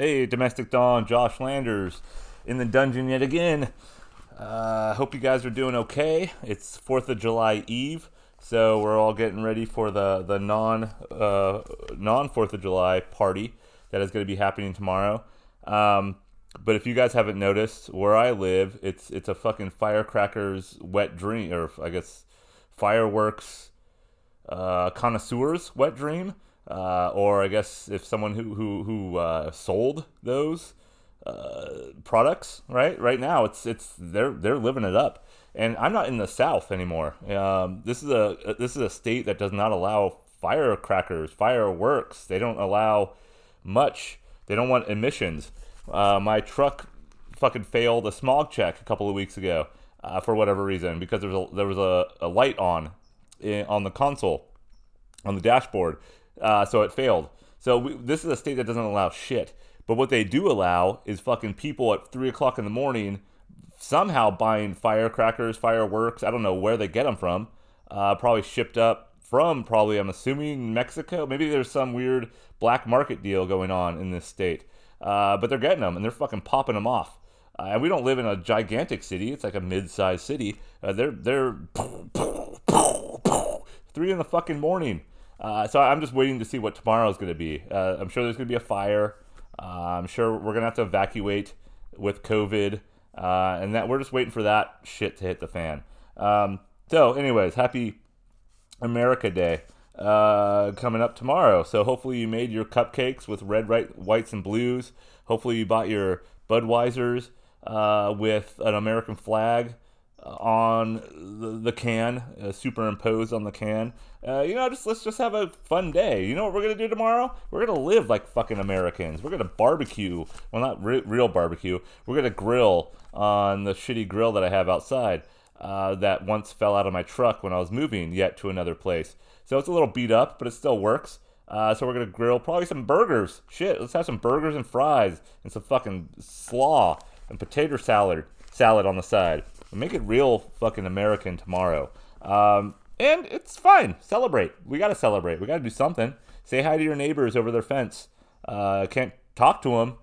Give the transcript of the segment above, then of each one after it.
Hey, Domestic Dawn, Josh Landers in the dungeon yet again. Uh, hope you guys are doing okay. It's 4th of July Eve, so we're all getting ready for the, the non uh, non 4th of July party that is going to be happening tomorrow. Um, but if you guys haven't noticed, where I live, it's it's a fucking firecrackers wet dream, or I guess fireworks uh, connoisseurs wet dream. Uh, or I guess if someone who who who uh, sold those uh, products, right? Right now, it's it's they're they're living it up. And I'm not in the South anymore. Um, this is a this is a state that does not allow firecrackers, fireworks. They don't allow much. They don't want emissions. Uh, my truck fucking failed a smog check a couple of weeks ago uh, for whatever reason because there was a, there was a, a light on in, on the console on the dashboard, uh, so it failed. So we, this is a state that doesn't allow shit. But what they do allow is fucking people at three o'clock in the morning somehow buying firecrackers, fireworks. I don't know where they get them from. Uh, probably shipped up from probably I'm assuming Mexico. Maybe there's some weird black market deal going on in this state. Uh, but they're getting them and they're fucking popping them off. Uh, and we don't live in a gigantic city. It's like a mid-sized city. Uh, they're they're three in the fucking morning. Uh, so I'm just waiting to see what tomorrow is going to be. Uh, I'm sure there's going to be a fire. Uh, I'm sure we're going to have to evacuate with COVID, uh, and that we're just waiting for that shit to hit the fan. Um, so, anyways, happy America Day coming up tomorrow. So hopefully you made your cupcakes with red, right, whites, and blues. Hopefully you bought your Budweisers with an American flag on the, the can, uh, superimposed on the can. Uh, you know, just let's just have a fun day. You know what we're gonna do tomorrow? We're gonna live like fucking Americans. We're gonna barbecue. Well, not re- real barbecue. We're gonna grill on the shitty grill that I have outside. Uh, that once fell out of my truck when I was moving yet to another place. So it's a little beat up, but it still works. Uh, so we're gonna grill probably some burgers. Shit, let's have some burgers and fries and some fucking slaw and potato salad salad on the side. Make it real fucking American tomorrow. Um, and it's fine. Celebrate. We gotta celebrate. We gotta do something. Say hi to your neighbors over their fence. Uh, can't talk to them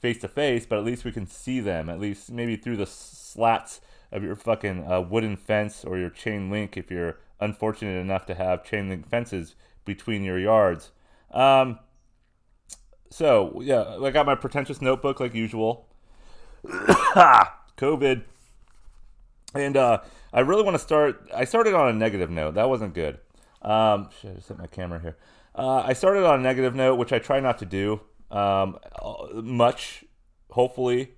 face to face, but at least we can see them. At least maybe through the slats of your fucking uh, wooden fence or your chain link if you're unfortunate enough to have chain link fences between your yards. Um, so yeah, I got my pretentious notebook like usual. COVID, and uh, I really want to start. I started on a negative note. That wasn't good. Um, should I just set my camera here? Uh, I started on a negative note, which I try not to do um, much. Hopefully,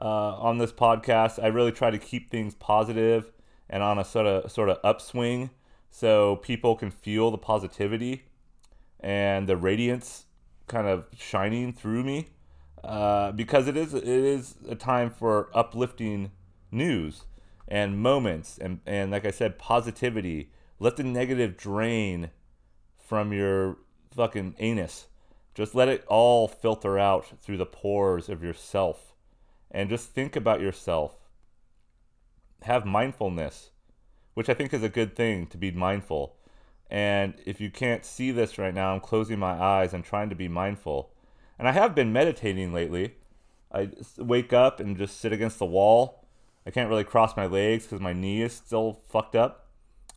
uh, on this podcast, I really try to keep things positive and on a sort of sort of upswing, so people can feel the positivity and the radiance kind of shining through me. Uh, because it is it is a time for uplifting news and moments and and like I said, positivity. Let the negative drain from your fucking anus. Just let it all filter out through the pores of yourself. And just think about yourself. Have mindfulness, which I think is a good thing to be mindful. And if you can't see this right now, I'm closing my eyes and trying to be mindful. And I have been meditating lately. I wake up and just sit against the wall. I can't really cross my legs because my knee is still fucked up.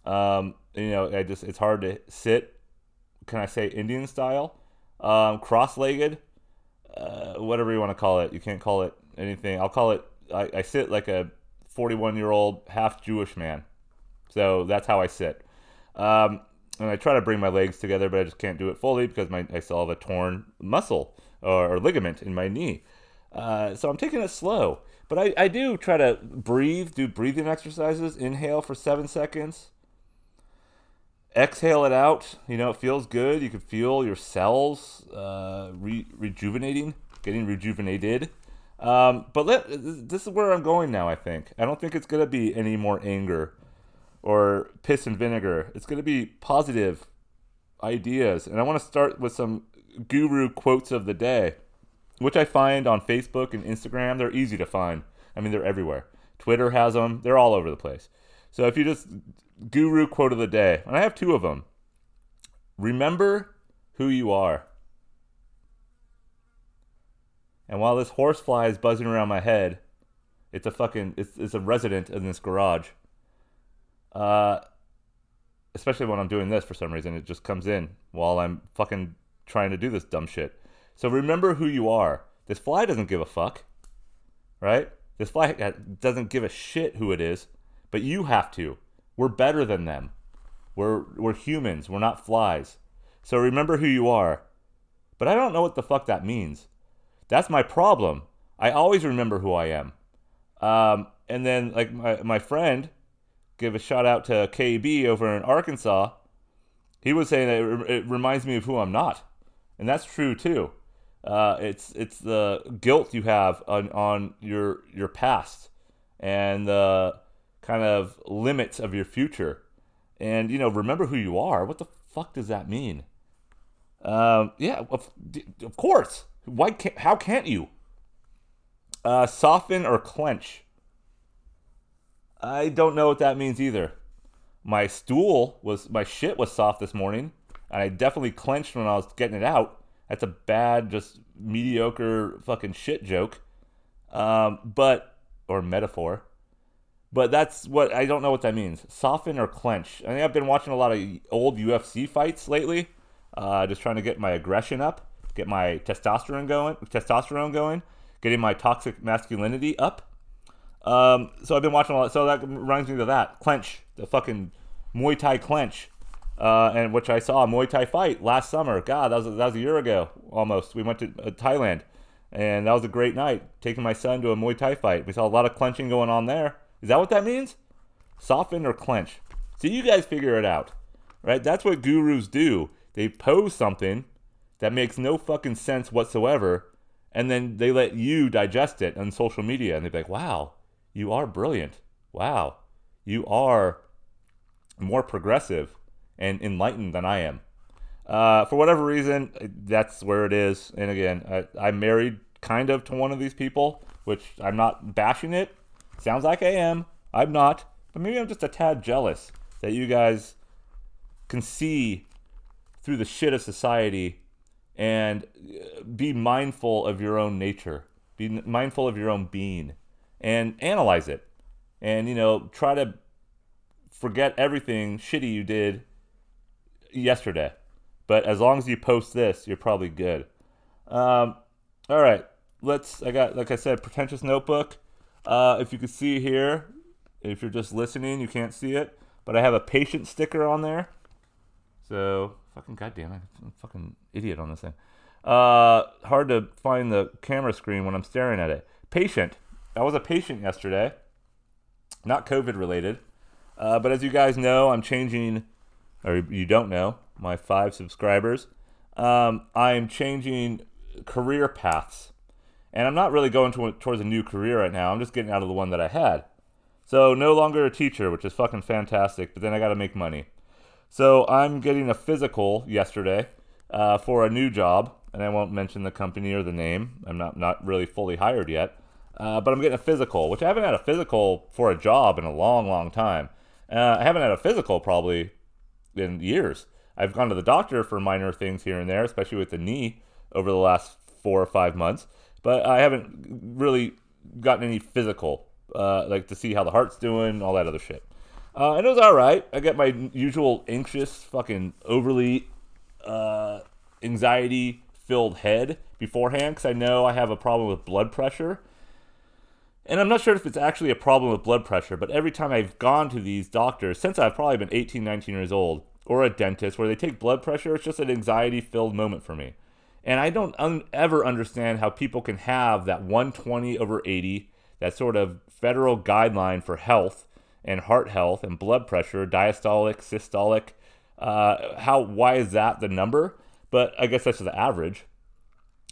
Um, you know, I just it's hard to sit. Can I say Indian style? Um, cross-legged, uh, whatever you want to call it. You can't call it anything. I'll call it. I, I sit like a 41-year-old half Jewish man. So that's how I sit. Um, and I try to bring my legs together, but I just can't do it fully because my I still have a torn muscle or, or ligament in my knee. Uh, so I'm taking it slow, but I, I do try to breathe, do breathing exercises. Inhale for seven seconds. Exhale it out. You know, it feels good. You can feel your cells uh, re- rejuvenating, getting rejuvenated. Um, but let, this is where I'm going now, I think. I don't think it's going to be any more anger or piss and vinegar. It's going to be positive ideas. And I want to start with some guru quotes of the day, which I find on Facebook and Instagram. They're easy to find. I mean, they're everywhere. Twitter has them, they're all over the place. So if you just guru quote of the day, and I have two of them remember who you are. And while this horsefly is buzzing around my head, it's a fucking it's, it's a resident in this garage. Uh, especially when I'm doing this for some reason, it just comes in while I'm fucking trying to do this dumb shit. So remember who you are. This fly doesn't give a fuck, right? This fly doesn't give a shit who it is, but you have to. We're better than them. We're we're humans. We're not flies. So remember who you are. But I don't know what the fuck that means. That's my problem. I always remember who I am. Um, and then like my my friend, give a shout out to KB over in Arkansas. He was saying that it, it reminds me of who I'm not, and that's true too. Uh, it's it's the guilt you have on, on your your past and the kind of limits of your future. And you know, remember who you are. What the fuck does that mean? Um, yeah, of, of course. Why can't? How can't you? Uh, soften or clench. I don't know what that means either. My stool was my shit was soft this morning, and I definitely clenched when I was getting it out. That's a bad, just mediocre fucking shit joke. Um, but or metaphor. But that's what I don't know what that means. Soften or clench. I think I've been watching a lot of old UFC fights lately, uh, just trying to get my aggression up, get my testosterone going, testosterone going, getting my toxic masculinity up. Um, so I've been watching a lot. So that reminds me of that clench, the fucking Muay Thai clench uh, and which I saw a Muay Thai fight last summer. God, that was that was a year ago almost. We went to uh, Thailand, and that was a great night. Taking my son to a Muay Thai fight. We saw a lot of clenching going on there. Is that what that means? Soften or clench? So you guys figure it out, right? That's what gurus do. They pose something that makes no fucking sense whatsoever, and then they let you digest it on social media, and they're like, "Wow, you are brilliant. Wow, you are more progressive." And enlightened than I am. Uh, for whatever reason, that's where it is. And again, I, I'm married kind of to one of these people, which I'm not bashing it. Sounds like I am. I'm not. But maybe I'm just a tad jealous that you guys can see through the shit of society and uh, be mindful of your own nature. Be mindful of your own being and analyze it. And, you know, try to forget everything shitty you did yesterday. But as long as you post this, you're probably good. Um, all right, let's. I got like I said, pretentious notebook. Uh, if you can see here, if you're just listening, you can't see it, but I have a patient sticker on there. So fucking goddamn, I'm a fucking idiot on this thing. Uh, hard to find the camera screen when I'm staring at it. Patient. I was a patient yesterday, not COVID related, uh, but as you guys know, I'm changing or you don't know, my five subscribers, um, I'm changing career paths. And I'm not really going to, towards a new career right now. I'm just getting out of the one that I had. So, no longer a teacher, which is fucking fantastic, but then I got to make money. So, I'm getting a physical yesterday uh, for a new job, and I won't mention the company or the name. I'm not, not really fully hired yet. Uh, but I'm getting a physical, which I haven't had a physical for a job in a long, long time. Uh, I haven't had a physical probably in years. I've gone to the doctor for minor things here and there, especially with the knee over the last four or five months, but I haven't really gotten any physical, uh, like to see how the heart's doing, all that other shit. Uh, and it was all right. I get my usual anxious, fucking overly uh, anxiety filled head beforehand because I know I have a problem with blood pressure. And I'm not sure if it's actually a problem with blood pressure, but every time I've gone to these doctors, since I've probably been 18, 19 years old, or a dentist where they take blood pressure, it's just an anxiety filled moment for me. And I don't un- ever understand how people can have that 120 over 80, that sort of federal guideline for health and heart health and blood pressure, diastolic, systolic. Uh, how why is that the number? But I guess that's the average.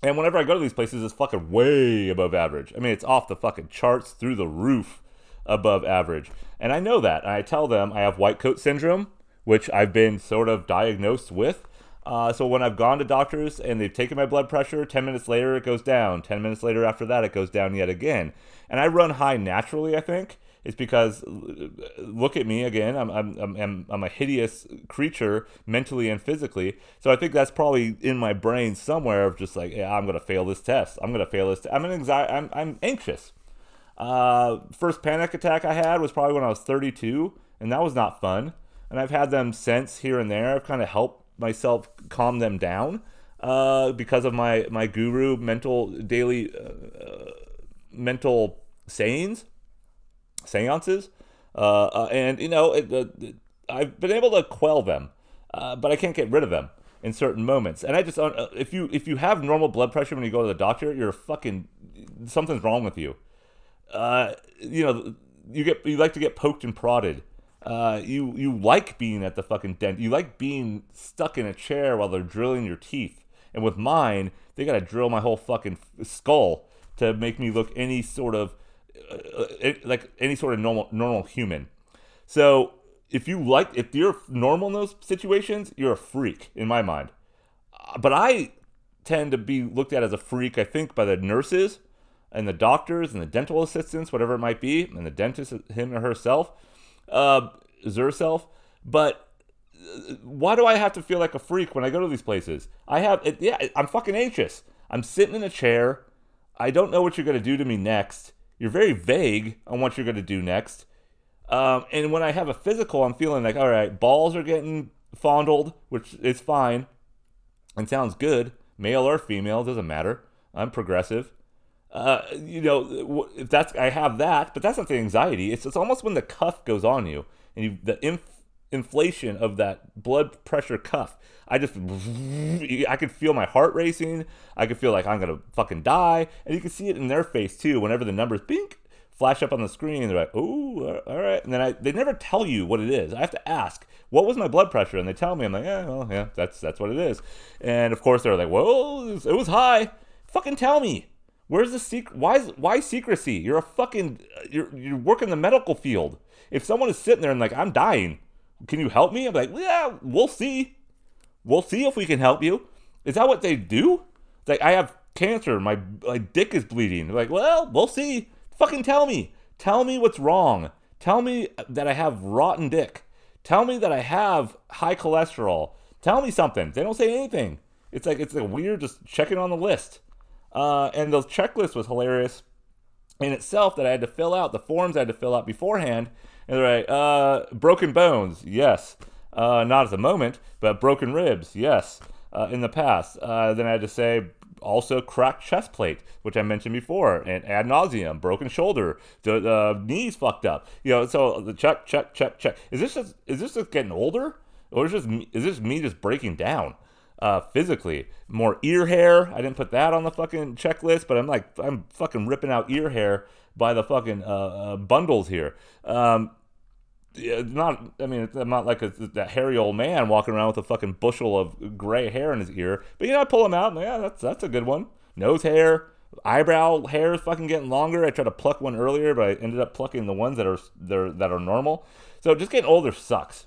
And whenever I go to these places, it's fucking way above average. I mean, it's off the fucking charts through the roof above average. And I know that. And I tell them I have white coat syndrome, which I've been sort of diagnosed with. Uh, so when I've gone to doctors and they've taken my blood pressure, 10 minutes later it goes down. 10 minutes later after that, it goes down yet again. And I run high naturally, I think, It's because look at me again. I'm I'm I'm I'm a hideous creature mentally and physically. So I think that's probably in my brain somewhere of just like, yeah, I'm gonna fail this test. I'm gonna fail this. I'm an anxiety. I'm I'm anxious. Uh, first panic attack I had was probably when I was 32, and that was not fun. And I've had them since here and there. I've kind of helped myself calm them down uh, because of my my guru mental daily uh, mental sayings, seances, uh, uh and you know it, it, I've been able to quell them, uh, but I can't get rid of them in certain moments. And I just uh, if you if you have normal blood pressure when you go to the doctor, you're fucking something's wrong with you. you know you get you like to get poked and prodded. Uh, you you like being at the fucking dent. You like being stuck in a chair while they're drilling your teeth. And with mine, they gotta drill my whole fucking skull to make me look any sort of uh, uh like any sort of normal normal human. So if you like, if you're normal in those situations, you're a freak in my mind. Uh, but I tend to be looked at as a freak. I think by the nurses and the doctors and the dental assistants, whatever it might be, and the dentist, him or herself, uh, herself. But why do I have to feel like a freak when I go to these places? I have, it, yeah, I'm fucking anxious. I'm sitting in a chair. I don't know what you're going to do to me next. You're very vague on what you're going to do next. Um, and when I have a physical, I'm feeling like, all right, balls are getting fondled, which is fine and sounds good. Male or female, doesn't matter. I'm progressive. Uh, you know, if that's I have that, but that's not the anxiety. It's it's almost when the cuff goes on you and you the inf- inflation of that blood pressure cuff. I just, I could feel my heart racing. I could feel like I'm gonna fucking die, and you can see it in their face too. Whenever the numbers bink flash up on the screen, they're like, "Oh, all right," and then I, they never tell you what it is. I have to ask, "What was my blood pressure?" And they tell me, I'm like, "Yeah, well, yeah, that's that's what it is." And of course, they're like, "Well, it was, high." Fucking tell me. Where's the secret? Why why secrecy? You're a fucking you're you work in the medical field. If someone is sitting there and like I'm dying, can you help me? I'm like, yeah, we'll see. We'll see if we can help you. Is that what they do? Like, I have cancer. My, my dick is bleeding. They're like, well, we'll see. Fucking tell me. Tell me what's wrong. Tell me that I have rotten dick. Tell me that I have high cholesterol. Tell me something. They don't say anything. It's like, it's like weird just checking on the list. Uh, and the checklist was hilarious in itself that I had to fill out, the forms I had to fill out beforehand they're like, uh, broken bones, yes. Uh, not at the moment, but broken ribs, yes. Uh, in the past. Uh, then I had to say also cracked chest plate, which I mentioned before, and ad nauseum, broken shoulder, the uh, knees fucked up. You know, so the check, check, check, check. Is this just is this just getting older, or is this is this me just breaking down? Uh, physically. More ear hair. I didn't put that on the fucking checklist, but I'm like, I'm fucking ripping out ear hair by the fucking uh, uh, bundles here. Um, yeah, not. I mean, I'm not like a, that hairy old man walking around with a fucking bushel of gray hair in his ear. But you know, I pull him out. And, yeah, that's that's a good one. Nose hair, eyebrow hair is fucking getting longer. I tried to pluck one earlier, but I ended up plucking the ones that are that are normal. So just getting older sucks.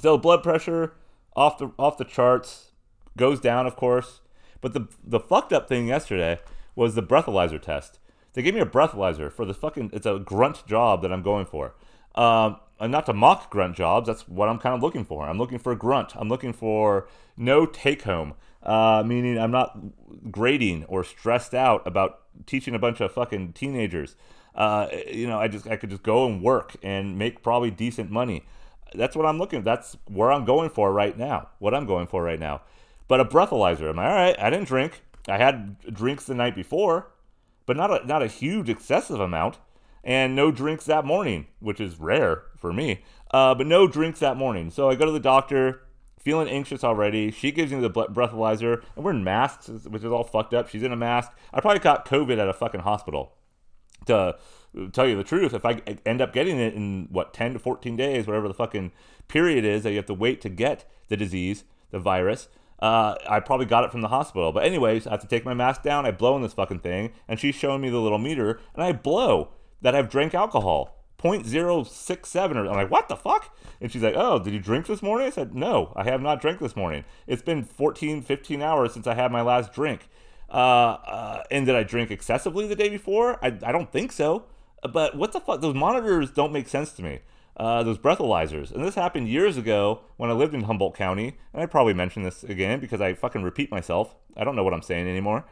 So blood pressure off the off the charts goes down, of course. But the the fucked up thing yesterday was the breathalyzer test. They gave me a breathalyzer for the fucking. It's a grunt job that I'm going for. Um, and not to mock grunt jobs, that's what I'm kind of looking for. I'm looking for a grunt. I'm looking for no take home, uh, meaning I'm not grading or stressed out about teaching a bunch of fucking teenagers. Uh, you know, I just I could just go and work and make probably decent money. That's what I'm looking. That's where I'm going for right now. What I'm going for right now. But a breathalyzer. Am I all right? I didn't drink. I had drinks the night before, but not a not a huge excessive amount and no drinks that morning, which is rare for me. Uh, but no drinks that morning. So I go to the doctor, feeling anxious already. She gives me the breathalyzer, and we're in masks, which is all fucked up. She's in a mask. I probably caught COVID at a fucking hospital. To tell you the truth, if I end up getting it in what 10 to 14 days, whatever the fucking period is that you have to wait to get the disease, the virus, uh, I probably got it from the hospital. But anyways, I have to take my mask down. I blow in this fucking thing, and she's showing me the little meter, and I blow that have drank alcohol. 0.067 or I'm like, what the fuck? And she's like, oh, did you drink this morning? I said, no, I have not drank this morning. It's been 14, 15 hours since I had my last drink. Uh, uh, and did I drink excessively the day before? I, I don't think so. But what the fuck? Those monitors don't make sense to me. Uh, those breathalyzers. And this happened years ago when I lived in Humboldt County. And I probably mention this again because I fucking repeat myself. I don't know what I'm saying anymore.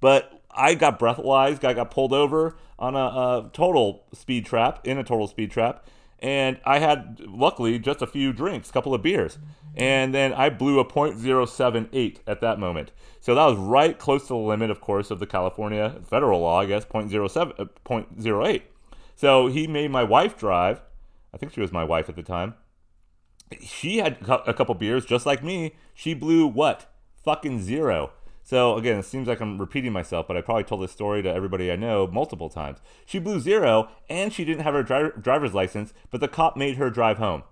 But I got breathalyzed. I got pulled over on a, a total speed trap, in a total speed trap. And I had, luckily, just a few drinks, a couple of beers. And then I blew a .078 at that moment. So that was right close to the limit, of course, of the California federal law, I guess, .07, uh, .08. So he made my wife drive. I think she was my wife at the time. She had a couple beers, just like me. She blew what? Fucking zero. So again, it seems like I'm repeating myself, but I probably told this story to everybody I know multiple times. She blew zero, and she didn't have her dri- driver's license, but the cop made her drive home.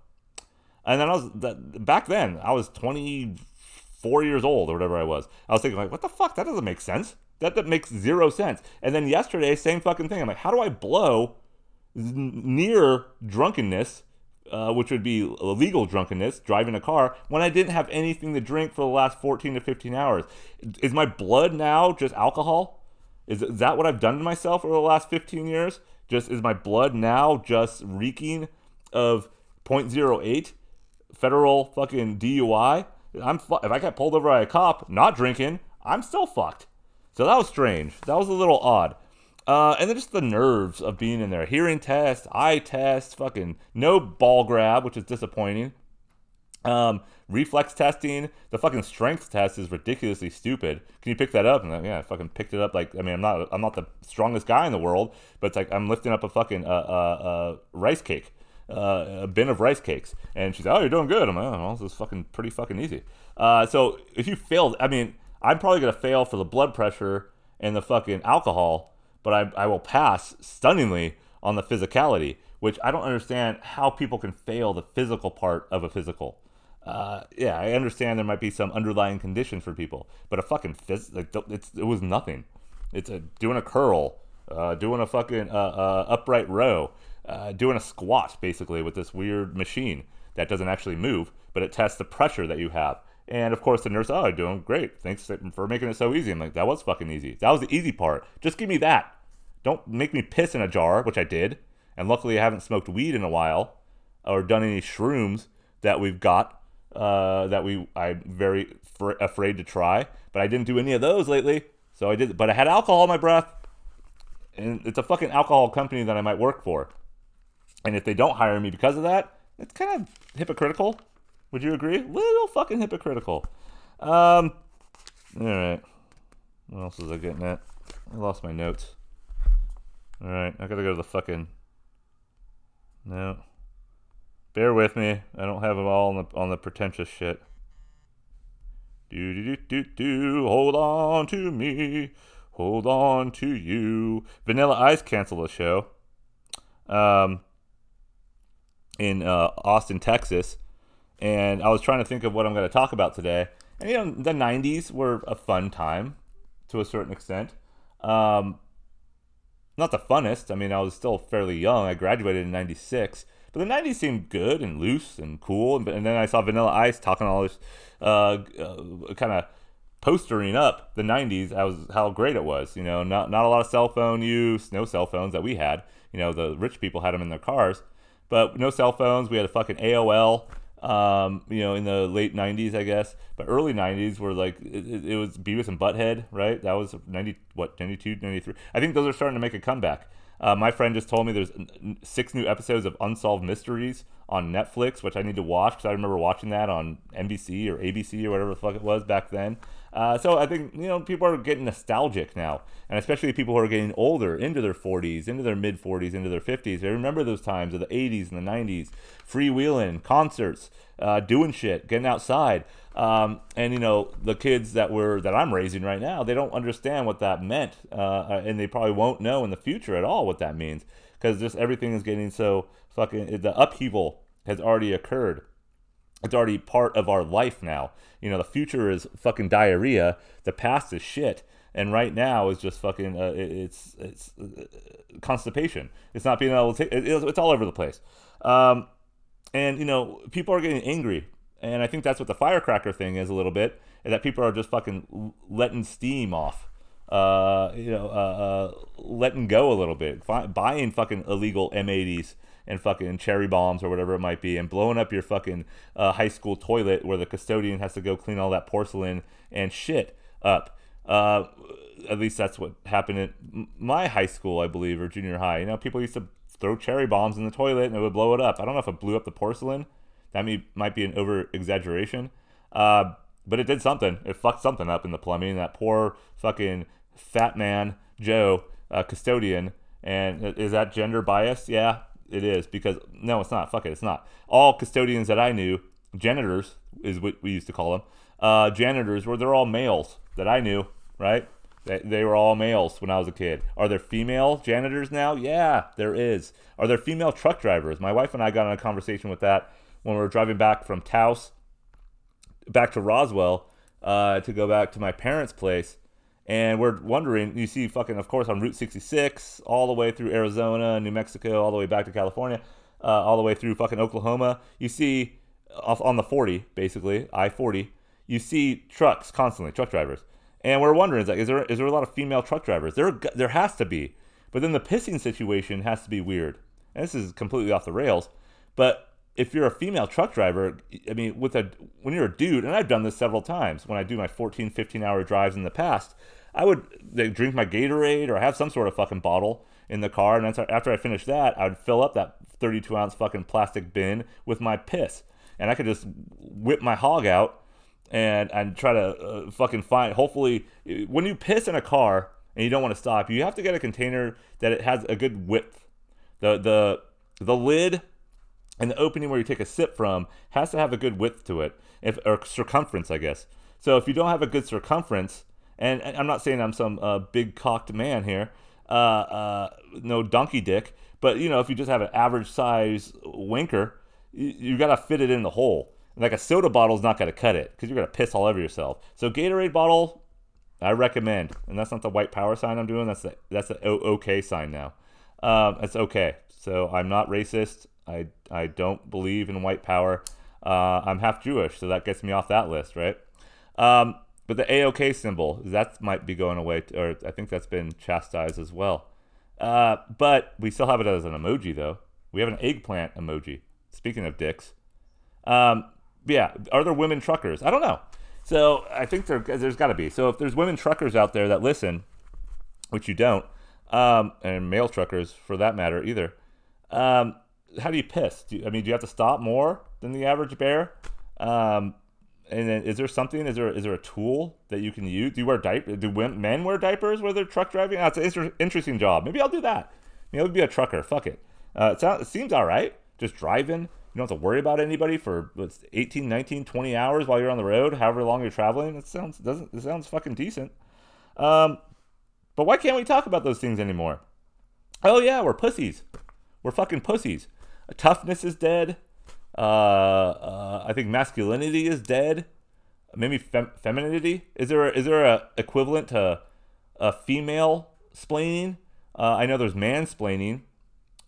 And then I was that, back then I was 24 years old or whatever I was. I was thinking like, what the fuck? That doesn't make sense. That that makes zero sense. And then yesterday, same fucking thing. I'm like, how do I blow near drunkenness uh, which would be illegal drunkenness, driving a car, when I didn't have anything to drink for the last 14 to 15 hours. Is my blood now just alcohol? Is, that what I've done to myself over the last 15 years? Just is my blood now just reeking of 0.08 federal fucking DUI? I'm fu- if I get pulled over by a cop not drinking, I'm still fucked. So that was strange. That was a little odd. Uh, and then just the nerves of being in there. Hearing test, eye test, fucking no ball grab, which is disappointing. Um, reflex testing, the fucking strength test is ridiculously stupid. Can you pick that up? And like, yeah, I fucking picked it up. Like, I mean, I'm not, I'm not the strongest guy in the world, but it's like I'm lifting up a fucking uh, uh, uh, rice cake, uh, a bin of rice cakes, and she's like, "Oh, you're doing good." I'm like, "Oh, well, this is fucking pretty fucking easy." Uh, so if you failed, I mean, I'm probably gonna fail for the blood pressure and the fucking alcohol but I, I will pass stunningly on the physicality, which I don't understand how people can fail the physical part of a physical. Uh, yeah, I understand there might be some underlying condition for people, but a fucking phys- like, it was nothing. It's a, doing a curl, uh, doing a fucking uh, uh upright row, uh, doing a squat basically with this weird machine that doesn't actually move, but it tests the pressure that you have. And of course, the nurse, oh, doing great. Thanks for making it so easy. I'm like, that was fucking easy. That was the easy part. Just give me that. Don't make me piss in a jar, which I did. And luckily, I haven't smoked weed in a while or done any shrooms that we've got uh, that we I'm very fr- afraid to try. But I didn't do any of those lately, so I did. But I had alcohol in my breath, and it's a fucking alcohol company that I might work for. And if they don't hire me because of that, it's kind of hypocritical. Would you agree? Little fucking hypocritical. Um, all right. What else was I getting at? I lost my notes. All right, I gotta go to the fucking. No. Bear with me. I don't have them all on the on the pretentious shit. Do do do do do. Hold on to me. Hold on to you. Vanilla Ice canceled the show. Um. In uh, Austin, Texas, and I was trying to think of what I'm going to talk about today. And you know, the '90s were a fun time to a certain extent. Um, not the funnest. I mean, I was still fairly young. I graduated in '96, but the '90s seemed good and loose and cool. And, and then I saw Vanilla Ice talking all this, uh, uh, kind of postering up the '90s. I was how great it was. You know, not not a lot of cell phone use, no cell phones that we had. You know, the rich people had them in their cars, but no cell phones. We had a fucking AOL um, you know, in the late 90s, I guess. But early 90s were like, it, it, was Beavis and Butthead, right? That was 90, what, 92, 93? I think those are starting to make a comeback. Uh, my friend just told me there's six new episodes of Unsolved Mysteries on Netflix, which I need to watch because I remember watching that on NBC or ABC or whatever the fuck it was back then. Uh, so I think you know people are getting nostalgic now, and especially people who are getting older, into their 40s, into their mid 40s, into their 50s. They remember those times of the 80s and the 90s, freewheeling, concerts, uh, doing shit, getting outside. Um, and you know the kids that were that I'm raising right now, they don't understand what that meant, uh, and they probably won't know in the future at all what that means because just everything is getting so fucking the upheaval has already occurred. It's already part of our life now. You know, the future is fucking diarrhea. The past is shit. And right now is just fucking. Uh, it's it's uh, constipation. It's not being able to. Take, it, it's all over the place. Um, and you know, people are getting angry, and I think that's what the firecracker thing is a little bit. Is that people are just fucking letting steam off uh, you know, uh, uh, letting go a little bit, buying fucking illegal M80s and fucking cherry bombs or whatever it might be, and blowing up your fucking uh, high school toilet where the custodian has to go clean all that porcelain and shit up. Uh, at least that's what happened at my high school, I believe, or junior high. You know, people used to throw cherry bombs in the toilet and it would blow it up. I don't know if it blew up the porcelain. That may, might be an over exaggeration. Uh, but it did something. It fucked something up in the plumbing. That poor fucking fat man, Joe, uh, custodian. And is that gender biased? Yeah, it is. Because, no, it's not. Fuck it, it's not. All custodians that I knew, janitors is what we used to call them, uh, janitors were, they're all males that I knew, right? They, they were all males when I was a kid. Are there female janitors now? Yeah, there is. Are there female truck drivers? My wife and I got in a conversation with that when we were driving back from Taos back to Roswell uh, to go back to my parents' place. And we're wondering, you see fucking, of course, on Route 66, all the way through Arizona, New Mexico, all the way back to California, uh, all the way through fucking Oklahoma. You see off on the 40, basically, I 40, you see trucks constantly, truck drivers. And we're wondering, is, like, is there is there a lot of female truck drivers? There there has to be, but then the pissing situation has to be weird. And this is completely off the rails. But if you're a female truck driver, I mean, with a when you're a dude, and I've done this several times when I do my 14, 15 hour drives in the past, I would drink my Gatorade or have some sort of fucking bottle in the car, and after I finish that, I would fill up that 32 ounce fucking plastic bin with my piss, and I could just whip my hog out and and try to uh, fucking find. Hopefully, when you piss in a car and you don't want to stop, you have to get a container that it has a good width. The the the lid and the opening where you take a sip from has to have a good width to it, if or circumference, I guess. So if you don't have a good circumference, and, I'm not saying I'm some uh, big cocked man here, uh, uh, no donkey dick, but you know if you just have an average size winker, you, you got to fit it in the hole like a soda bottle is not to cut it because you're to piss all over yourself. So Gatorade bottle, I recommend, and that's not the white power sign I'm doing. That's the that's the OK sign now. Um, it's okay. So I'm not racist. I I don't believe in white power. Uh, I'm half Jewish, so that gets me off that list, right? Um, but the AOK symbol that might be going away, or I think that's been chastised as well. Uh, but we still have it as an emoji, though. We have an eggplant emoji. Speaking of dicks, um, yeah, are there women truckers? I don't know. So I think there, there's got to be. So if there's women truckers out there that listen, which you don't, um, and male truckers for that matter either, um, how do you piss? Do you, I mean, do you have to stop more than the average bear? Um, and then is there something? Is there is there a tool that you can use? Do you wear diaper? Do men wear diapers where they're truck driving? That's an inter- interesting job. Maybe I'll do that. Maybe I'll be a trucker. Fuck it. Uh, it, sounds, it seems all right. Just driving you don't have to worry about anybody for 18, 19, 20 hours while you're on the road, however long you're traveling. It sounds doesn't it sounds fucking decent. Um, but why can't we talk about those things anymore? Oh yeah, we're pussies. We're fucking pussies. Toughness is dead. Uh, uh, I think masculinity is dead. Maybe fem- femininity. Is there a, is there a equivalent to a female splaining? Uh, I know there's mansplaining.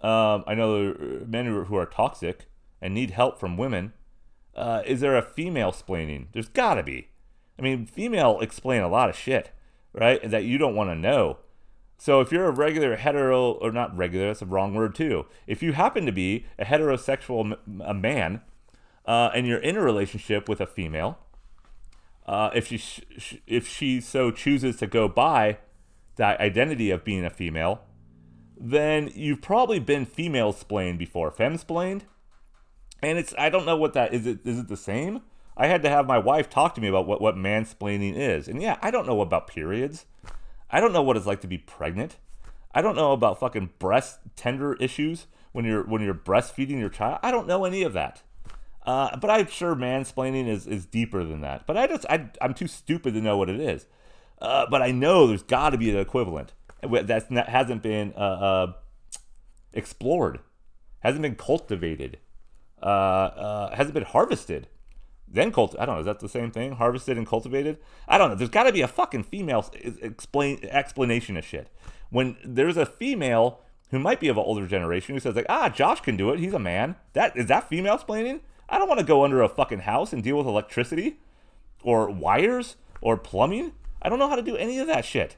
Um, I know men who are, who are toxic and need help from women, uh, is there a female splaining? There's got to be. I mean, female explain a lot of shit, right? That you don't want to know. So if you're a regular hetero, or not regular, that's a wrong word too. If you happen to be a heterosexual a man, uh, and you're in a relationship with a female, uh, if she sh- if she so chooses to go by that identity of being a female, then you've probably been female splained before, fem splained and it's I don't know what that is. It is it the same? I had to have my wife talk to me about what what mansplaining is, and yeah, I don't know about periods. I don't know what it's like to be pregnant. I don't know about fucking breast tender issues when you're when you're breastfeeding your child. I don't know any of that. Uh, but I'm sure mansplaining is, is deeper than that. But I just I, I'm too stupid to know what it is. Uh, but I know there's got to be an equivalent that's not, hasn't been uh, uh explored, hasn't been cultivated uh, uh, hasn't been harvested. Then cult, I don't know. Is that the same thing? Harvested and cultivated? I don't know. There's got to be a fucking female explain explanation of shit. When there's a female who might be of an older generation who says like, ah, Josh can do it. He's a man. That is that female explaining? I don't want to go under a fucking house and deal with electricity or wires or plumbing. I don't know how to do any of that shit.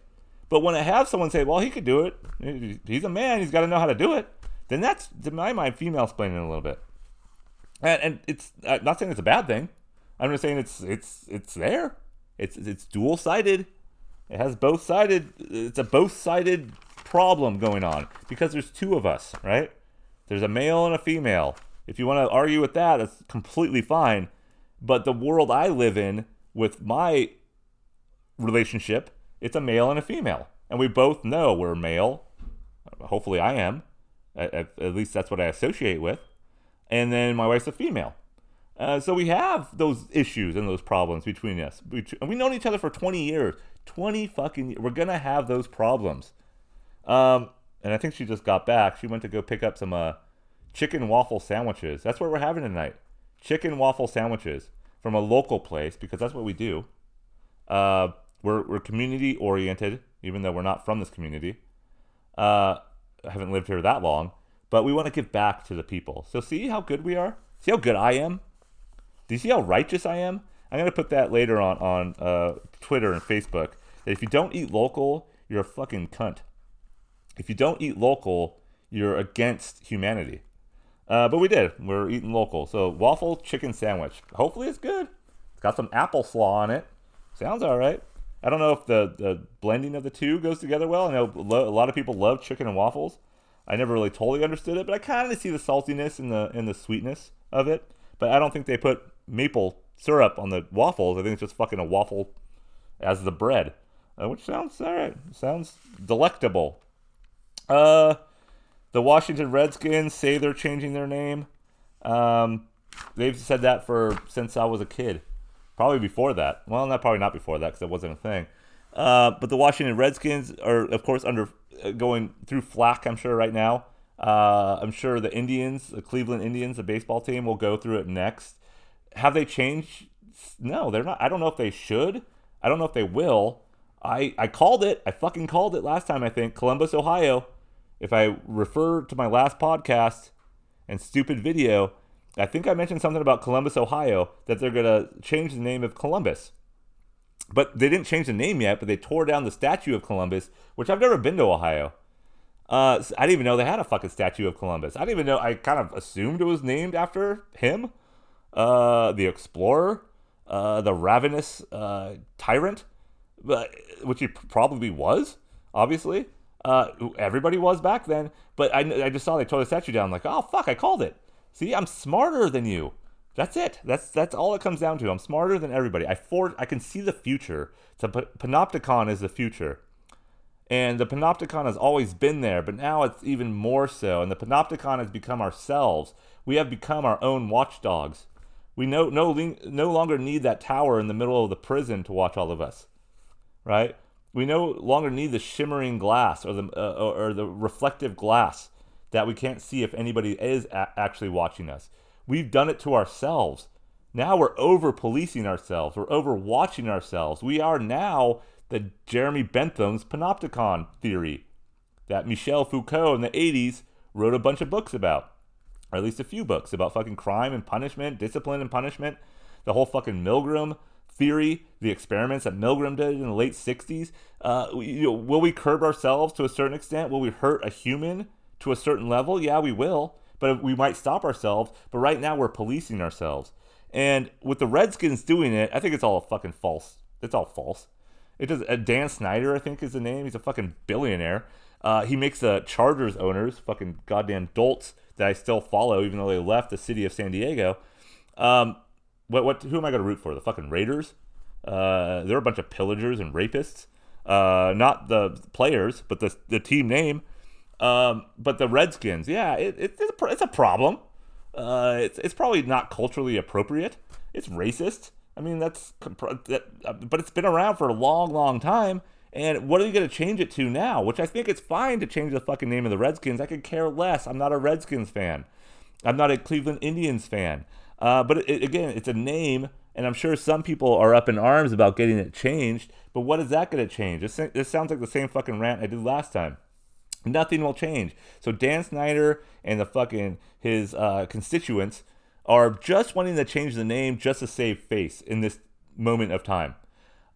But when I have someone say, well, he could do it, he's a man, he's got to know how to do it, then that's, to my mind, female explaining a little bit. And, and it's I'm not saying it's a bad thing. I'm just saying it's it's it's there. It's it's dual sided. It has both sided. It's a both sided problem going on because there's two of us, right? There's a male and a female. If you want to argue with that, that's completely fine. But the world I live in with my relationship, it's a male and a female. And we both know we're male. Hopefully, I am. At, at, least that's what I associate with. And then my wife's a female. Uh, so we have those issues and those problems between us. And we've known each other for 20 years. 20 fucking. We're going to have those problems. Um, and I think she just got back. She went to go pick up some uh, chicken waffle sandwiches. That's what we're having tonight. Chicken waffle sandwiches from a local place because that's what we do. Uh, we're, we're community oriented, even though we're not from this community. Uh, I haven't lived here that long, but we want to give back to the people. So see how good we are. See how good I am. Do you see how righteous I am? I'm gonna put that later on on uh, Twitter and Facebook. That if you don't eat local, you're a fucking cunt. If you don't eat local, you're against humanity. Uh, but we did. We're eating local. So waffle chicken sandwich. Hopefully it's good. It's got some apple slaw on it. Sounds all right. I don't know if the, the blending of the two goes together well. I know a lot of people love chicken and waffles. I never really totally understood it, but I kind of see the saltiness and the and the sweetness of it. But I don't think they put maple syrup on the waffles. I think it's just fucking a waffle as the bread, uh, which sounds all right. Sounds delectable. Uh, the Washington Redskins say they're changing their name. Um, they've said that for since I was a kid, probably before that. Well, not probably not before that because it wasn't a thing. Uh, but the Washington Redskins are, of course, under uh, going through flack. I'm sure right now. Uh, I'm sure the Indians, the Cleveland Indians, the baseball team, will go through it next. Have they changed? No, they're not. I don't know if they should. I don't know if they will. I I called it. I fucking called it last time. I think Columbus, Ohio if I refer to my last podcast and stupid video, I think I mentioned something about Columbus, Ohio, that they're going to change the name of Columbus. But they didn't change the name yet, but they tore down the statue of Columbus, which I've never been to Ohio. Uh, I didn't even know they had a fucking statue of Columbus. I didn't even know, I kind of assumed it was named after him, uh, the explorer, uh, the ravenous uh, tyrant, but, which he probably was, obviously. Uh, everybody was back then, but I, I just saw they tore the statue down. like, oh fuck, I called it. See, I'm smarter than you. That's it. That's that's all it comes down to. I'm smarter than everybody. I for I can see the future. So Panopticon is the future, and the Panopticon has always been there, but now it's even more so. And the Panopticon has become ourselves. We have become our own watchdogs. We no no no longer need that tower in the middle of the prison to watch all of us, right? We no longer need the shimmering glass or the uh, or the reflective glass that we can't see if anybody is a- actually watching us. We've done it to ourselves. Now we're over policing ourselves. We're over watching ourselves. We are now the Jeremy Bentham's panopticon theory that Michel Foucault in the 80s wrote a bunch of books about, or at least a few books about fucking crime and punishment, discipline and punishment, the whole fucking Milgram theory, the experiments that Milgram did in the late 60s, uh, you know, will we curb ourselves to a certain extent? Will we hurt a human to a certain level? Yeah, we will, but we might stop ourselves. But right now, we're policing ourselves. And with the Redskins doing it, I think it's all fucking false. It's all false. It does. Uh, Dan Snyder, I think, is the name. He's a fucking billionaire. Uh, he makes the Chargers owners fucking goddamn dolts that I still follow, even though they left the city of San Diego. Um, what what who am I going to root for? The fucking Raiders? Uh, they're a bunch of pillagers and rapists. Uh, not the players, but the the team name. Um, but the Redskins, yeah, it, it, it's, a, it's a problem. Uh, it's it's probably not culturally appropriate. It's racist. I mean, that's that, but it's been around for a long, long time. And what are you going to change it to now? Which I think it's fine to change the fucking name of the Redskins. I could care less. I'm not a Redskins fan. I'm not a Cleveland Indians fan. Uh, but it, again, it's a name, and I'm sure some people are up in arms about getting it changed. But what is that going to change? This, this sounds like the same fucking rant I did last time. Nothing will change. So Dan Snyder and the fucking his uh, constituents are just wanting to change the name just to save face in this moment of time.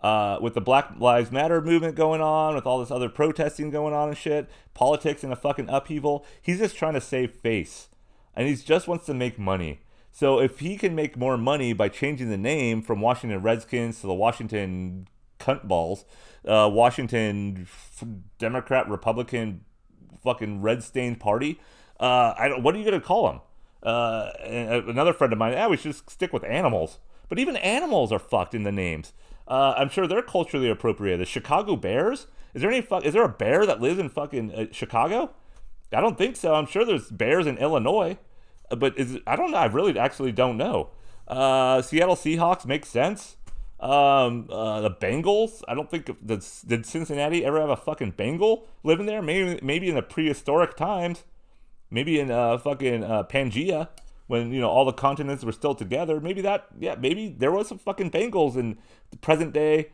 Uh, with the Black Lives Matter movement going on, with all this other protesting going on and shit, politics in a fucking upheaval. He's just trying to save face, and he just wants to make money. So if he can make more money by changing the name from Washington Redskins to the Washington Cunt Balls, uh, Washington Democrat Republican fucking red stained party, uh, I don't. What are you gonna call him? Uh, another friend of mine, yeah, we should just stick with animals. But even animals are fucked in the names. Uh, I'm sure they're culturally appropriate. The Chicago Bears. Is there any fuck? Is there a bear that lives in fucking uh, Chicago? I don't think so. I'm sure there's bears in Illinois, uh, but is I don't know. I really actually don't know. Uh, Seattle Seahawks makes sense. Um, uh, the Bengals. I don't think did, did Cincinnati ever have a fucking Bengal living there? Maybe maybe in the prehistoric times. Maybe in uh, fucking uh, Pangea when you know all the continents were still together. Maybe that, yeah, maybe there was some fucking Bengals in the present day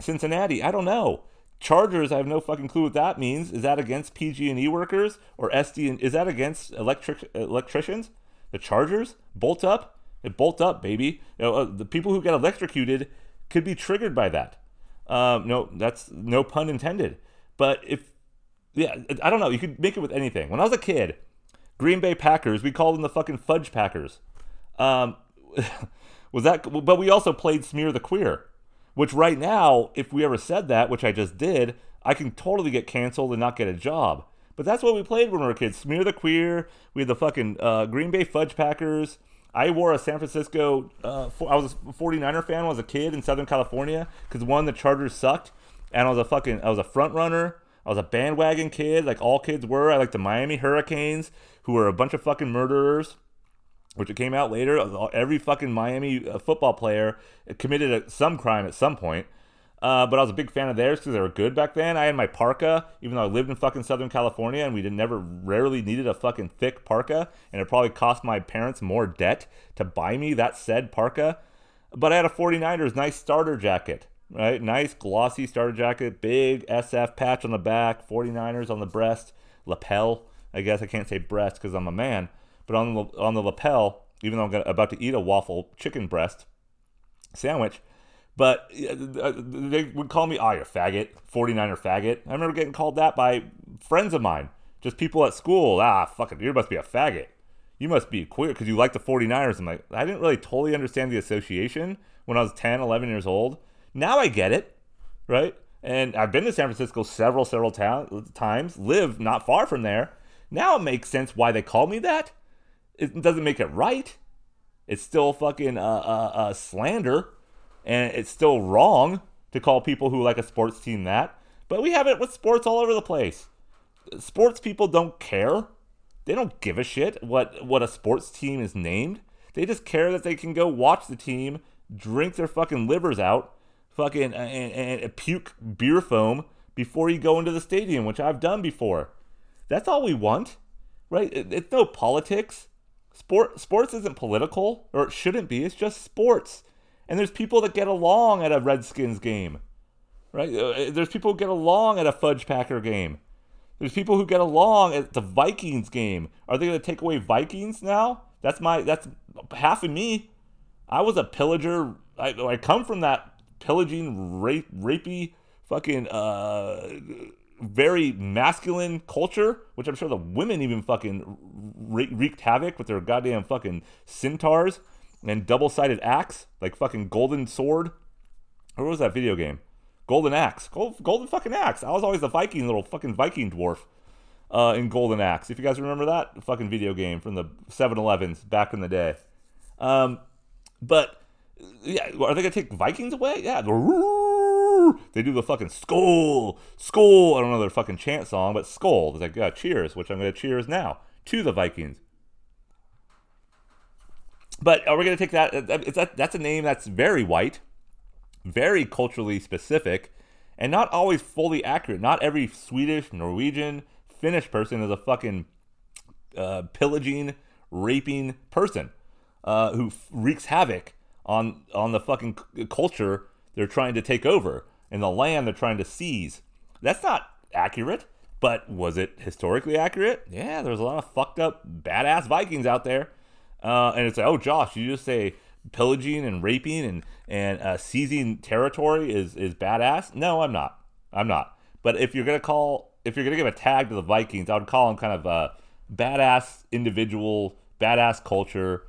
Cincinnati. I don't know. Chargers, I have no fucking clue what that means. Is that against PG&E workers or SD? And is that against electric electricians? The Chargers bolt up, it bolt up, baby. You know, uh, the people who get electrocuted could be triggered by that. Um, no, that's no pun intended. But if, yeah, I don't know. You could make it with anything. When I was a kid, Green Bay Packers, we called them the fucking Fudge Packers. Um, was that? But we also played Smear the Queer, which right now, if we ever said that, which I just did, I can totally get canceled and not get a job. But that's what we played when we were kids. Smear the Queer. We had the fucking uh, Green Bay Fudge Packers. I wore a San Francisco. Uh, I was a 49er fan when I was a kid in Southern California because one, the Chargers sucked, and I was a fucking I was a front runner. I was a bandwagon kid, like all kids were. I like the Miami Hurricanes who were a bunch of fucking murderers, which it came out later. Every fucking Miami uh, football player committed some crime at some point. Uh, but I was a big fan of theirs because they were good back then. I had my parka, even though I lived in fucking Southern California and we did never rarely needed a fucking thick parka, and it probably cost my parents more debt to buy me that said parka. But I had a 49ers nice starter jacket, right? Nice glossy starter jacket, big SF patch on the back, 49ers on the breast, lapel. I guess I can't say breast because I'm a man, but on the on the lapel, even though I'm about to eat a waffle chicken breast sandwich, but uh, they would call me, oh, you're faggot, 49er faggot. I remember getting called that by friends of mine, just people at school. Ah, fuck it, you must be a faggot. You must be queer because you like the 49ers. I'm like, I didn't really totally understand the association when I was 10, 11 years old. Now I get it, right? And I've been to San Francisco several, several ta- times, live not far from there. Now it makes sense why they call me that. It doesn't make it right. It's still fucking uh, uh, uh, slander, and it's still wrong to call people who like a sports team that. But we have it with sports all over the place. Sports people don't care. They don't give a shit what what a sports team is named. They just care that they can go watch the team, drink their fucking livers out, fucking and, and, and puke beer foam before you go into the stadium, which I've done before. That's all we want, right? It, it's no politics. Sport sports isn't political, or it shouldn't be. It's just sports. And there's people that get along at a Redskins game, right? Uh, uh, there's people who get along at a Fudge Packer game. There's people who get along at the Vikings game. Are they going to take away Vikings now? That's my that's half of me. I was a pillager. I, I come from that pillaging, rape, rapey, fucking uh, very masculine culture, which I'm sure the women even fucking wreaked havoc with their goddamn fucking centaurs and double sided axe, like fucking golden sword. Or what was that video game? Golden Axe. Gold, golden fucking Axe. I was always the Viking, little fucking Viking dwarf uh, in Golden Axe. If you guys remember that fucking video game from the 7 Elevens back in the day. Um, but, yeah, are they to take Vikings away? Yeah. They do the fucking Skol, Skol. I don't know their fucking chant song, but Skol. It's like uh, cheers, which I'm to cheers now to the Vikings. But are we to take that? that? That's a name that's very white, very culturally specific, and not always fully accurate. Not every Swedish, Norwegian, Finnish person is a fucking uh, pillaging, raping person uh, who wreaks havoc on on the fucking culture they're trying to take over and the land they're trying to seize. That's not accurate, but was it historically accurate? Yeah, there's a lot of fucked up, badass Vikings out there. Uh, and it's like, oh, Josh, you just say pillaging and raping and and uh, seizing territory is is badass? No, I'm not. I'm not. But if you're gonna call, if you're gonna give a tag to the Vikings, I would call them kind of a badass individual, badass culture,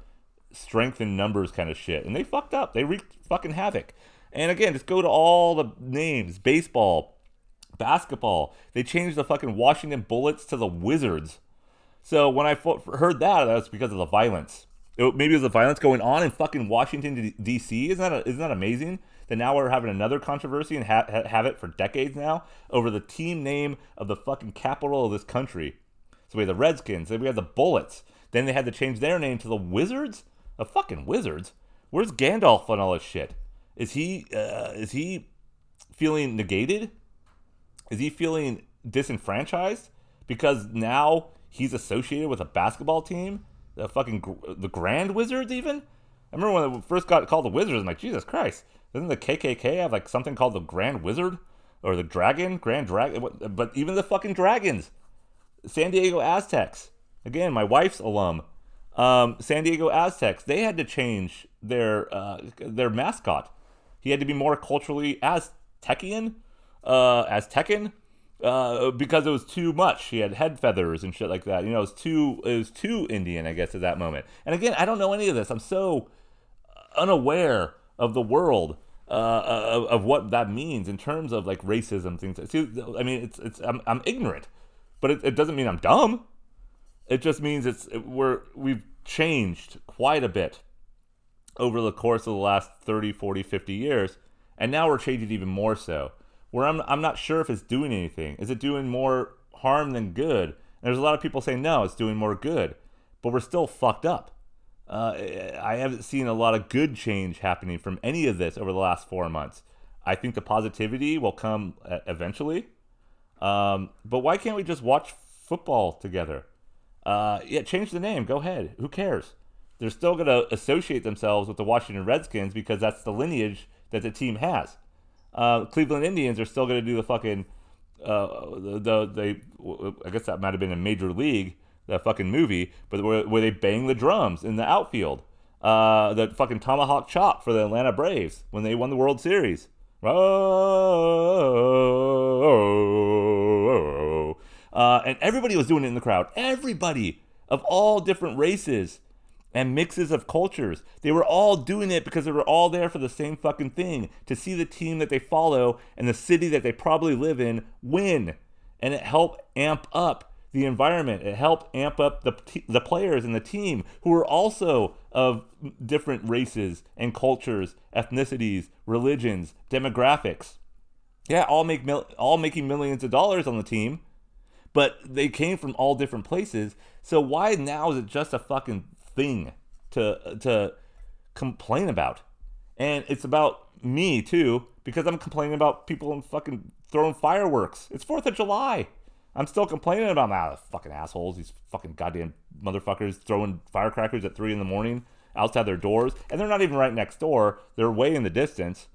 strength in numbers kind of shit. And they fucked up. They wreaked fucking havoc. And again, just go to all the names: baseball, basketball. They changed the fucking Washington Bullets to the Wizards. So when I heard that, that was because of the violence. It, maybe it was the violence going on in fucking Washington D.C. Isn't that a, isn't that amazing? That now we're having another controversy and ha- have it for decades now over the team name of the fucking capital of this country. So we had the Redskins, then we had the Bullets, then they had to change their name to the Wizards. The fucking Wizards. Where's Gandalf and all this shit? Is he uh, is he feeling negated? Is he feeling disenfranchised because now he's associated with a basketball team? The fucking the Grand Wizards even. I remember when it first got called the Wizards. I'm like, Jesus Christ! Doesn't the KKK have like something called the Grand Wizard or the Dragon Grand Dragon? But even the fucking dragons, San Diego Aztecs. Again, my wife's alum. Um, San Diego Aztecs. They had to change their uh, their mascot. He had to be more culturally Aztecian, uh, Aztecan, uh, because it was too much. He had head feathers and shit like that. You know, it was too it was too Indian, I guess, at that moment. And again, I don't know any of this. I'm so unaware of the world. Uh, of, of, what that means in terms of like racism things. See, I mean, it's it's I'm, I'm ignorant, but it, it doesn't mean I'm dumb. It just means it's it, we're we've changed quite a bit over the course of the last 30, 40, 50 years, and now we're changing even more so. Where I'm I'm not sure if it's doing anything. Is it doing more harm than good? And there's a lot of people saying no, it's doing more good, but we're still fucked up. Uh, I haven't seen a lot of good change happening from any of this over the last four months. I think the positivity will come uh, eventually. Um, but why can't we just watch football together? Uh, yeah, change the name. Go ahead. Who cares? They're still going to associate themselves with the Washington Redskins because that's the lineage that the team has. Uh, Cleveland Indians are still going to do the fucking uh, the, the they I guess that might have been a major league that fucking movie, but where, where they bang the drums in the outfield. Uh, the fucking tomahawk chop for the Atlanta Braves when they won the World Series. Oh, uh, and everybody was doing it in the crowd. Everybody of all different races and mixes of cultures. They were all doing it because they were all there for the same fucking thing to see the team that they follow and the city that they probably live in win. And it helped amp up the environment. It helped amp up the, t- the players and the team who were also of different races and cultures, ethnicities, religions, demographics. Yeah, all make mil- all making millions of dollars on the team, but they came from all different places. So why now is it just a fucking thing to to complain about? And it's about me too because I'm complaining about people and fucking throwing fireworks. It's 4th of July. I'm still complaining about ah, fucking assholes, these fucking goddamn motherfuckers throwing firecrackers at three in the morning outside their doors, and they're not even right next door. They're way in the distance,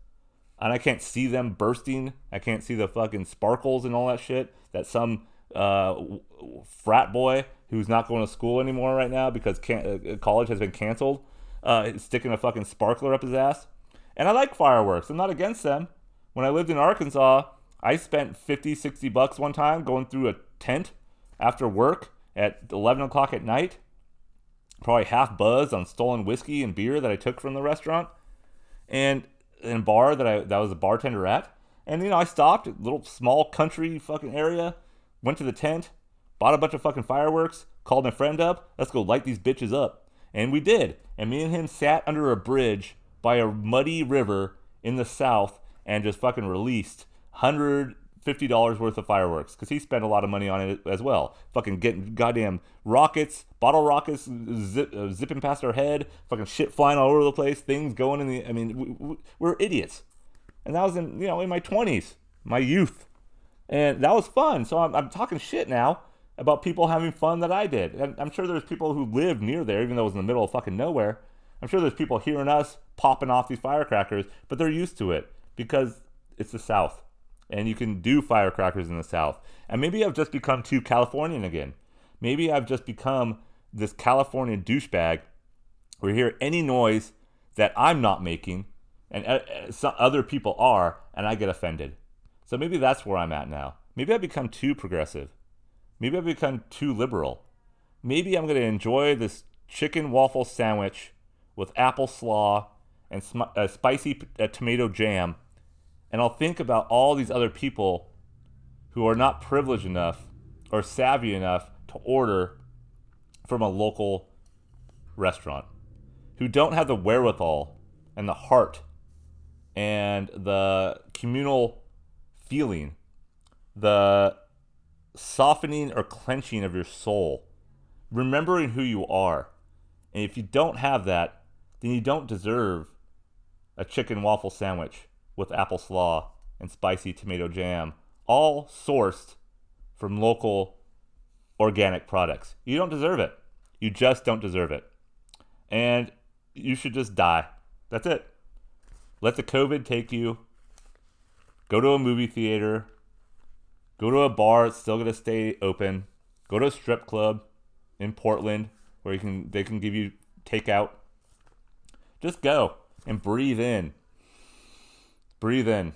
and I can't see them bursting. I can't see the fucking sparkles and all that shit that some uh, frat boy who's not going to school anymore right now because can- uh, college has been canceled, uh, sticking a fucking sparkler up his ass. And I like fireworks. I'm not against them. When I lived in Arkansas, I spent 50, 60 bucks one time going through a tent after work at 11 o'clock at night. Probably half buzzed on stolen whiskey and beer that I took from the restaurant. And in a bar that I that was a bartender at. And you know, I stopped, little small country fucking area, went to the tent, bought a bunch of fucking fireworks, called my friend up, let's go light these bitches up. And we did. And me and him sat under a bridge by a muddy river in the south and just fucking released hundred fifty dollars worth of fireworks because he spent a lot of money on it as well. Fucking getting goddamn rockets, bottle rockets zip, uh, zipping past our head, fucking shit flying all over the place, things going in the. I mean, we, we're idiots, and that was in you know in my twenties, my youth, and that was fun. So I'm, I'm talking shit now about people having fun that I did, and I'm sure there's people who live near there, even though it was in the middle of fucking nowhere. I'm sure there's people hearing us popping off these firecrackers, but they're used to it because it's the South and you can do firecrackers in the South. And maybe I've just become too Californian again. Maybe I've just become this California douchebag where you hear any noise that I'm not making and uh, uh, other people are, and I get offended. So maybe that's where I'm at now. Maybe I've become too progressive. Maybe I've become too liberal. Maybe I'm going to enjoy this chicken waffle sandwich with apple slaw and sm- uh, spicy uh, tomato jam, and I'll think about all these other people who are not privileged enough or savvy enough to order from a local restaurant, who don't have the wherewithal and the heart and the communal feeling, the softening or clenching of your soul, remembering who you are. And if you don't have that, then you don't deserve a chicken waffle sandwich with apple slaw and spicy tomato jam, all sourced from local organic products. You don't deserve it. You just don't deserve it. And you should just die. That's it. Let the COVID take you. Go to a movie theater. Go to a bar. It's still gonna stay open. Go to a strip club in Portland where you can they can give you takeout. Just go and breathe in. Breathe in.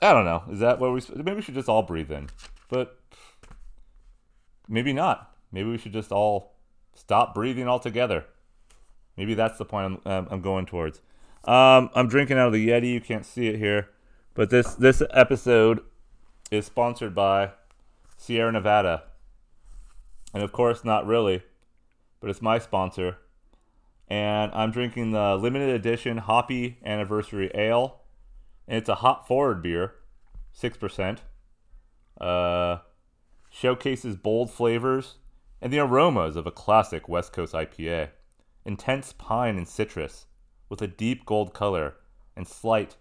I don't know. Is that what we? Maybe we should just all breathe in, but maybe not. Maybe we should just all stop breathing altogether. Maybe that's the point I'm, um, I'm going towards. Um, I'm drinking out of the Yeti. You can't see it here, but this this episode is sponsored by Sierra Nevada, and of course, not really, but it's my sponsor. And I'm drinking the limited edition Hoppy Anniversary Ale, and it's a hop forward beer, six percent. Uh, showcases bold flavors and the aromas of a classic West Coast IPA. Intense pine and citrus with a deep gold color and slight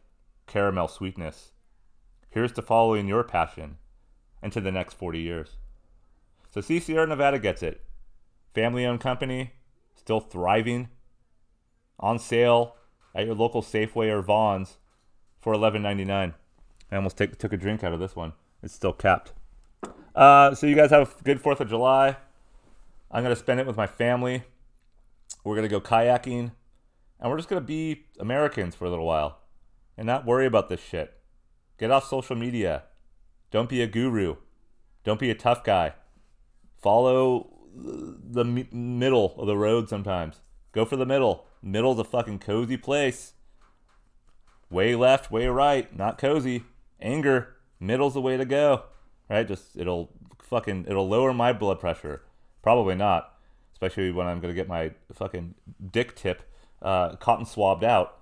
caramel sweetness. Here's to following your passion into the next 40 years. So, see, Sierra Nevada gets it. Family owned company, still thriving, on sale at your local Safeway or Vons for $11.99. I almost take, took a drink out of this one. It's still capped. Uh, so, you guys have a good 4th of July. I'm going to spend it with my family. We're going to go kayaking and we're just going to be Americans for a little while and not worry about this shit. Get off social media. Don't be a guru. Don't be a tough guy. Follow the middle of the road sometimes. Go for the middle. Middle's a fucking cozy place. Way left, way right, not cozy. Anger, middle's the way to go. Right? Just it'll fucking it'll lower my blood pressure. Probably not, especially when I'm gonna get my fucking dick tip uh, cotton swabbed out,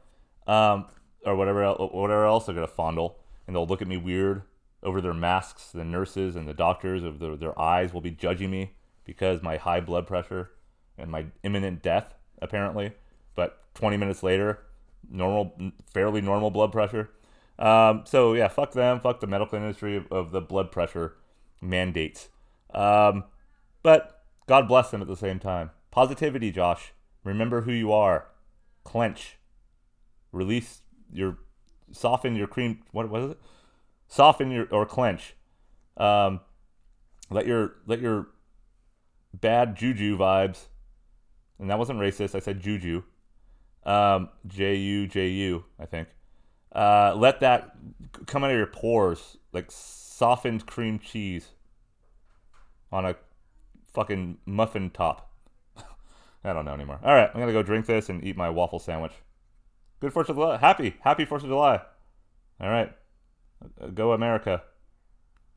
um, or whatever else, whatever else they're gonna fondle, and they'll look at me weird over their masks. The nurses and the doctors of their, their eyes will be judging me because my high blood pressure and my imminent death apparently. But 20 minutes later, normal, fairly normal blood pressure. Um, so yeah, fuck them, fuck the medical industry of, of the blood pressure mandates. Um, but God bless them at the same time. Positivity, Josh. Remember who you are clench, release your, soften your cream. What was it? Soften your or clench. Um, let your let your bad juju vibes, and that wasn't racist. I said juju. Um, J U J U. I think. Uh, let that come out of your pores like softened cream cheese on a fucking muffin top. I don't know anymore. All right, I'm gonna go drink this and eat my waffle sandwich. Good Fourth of July. Happy, happy Fourth of July. All right, go America.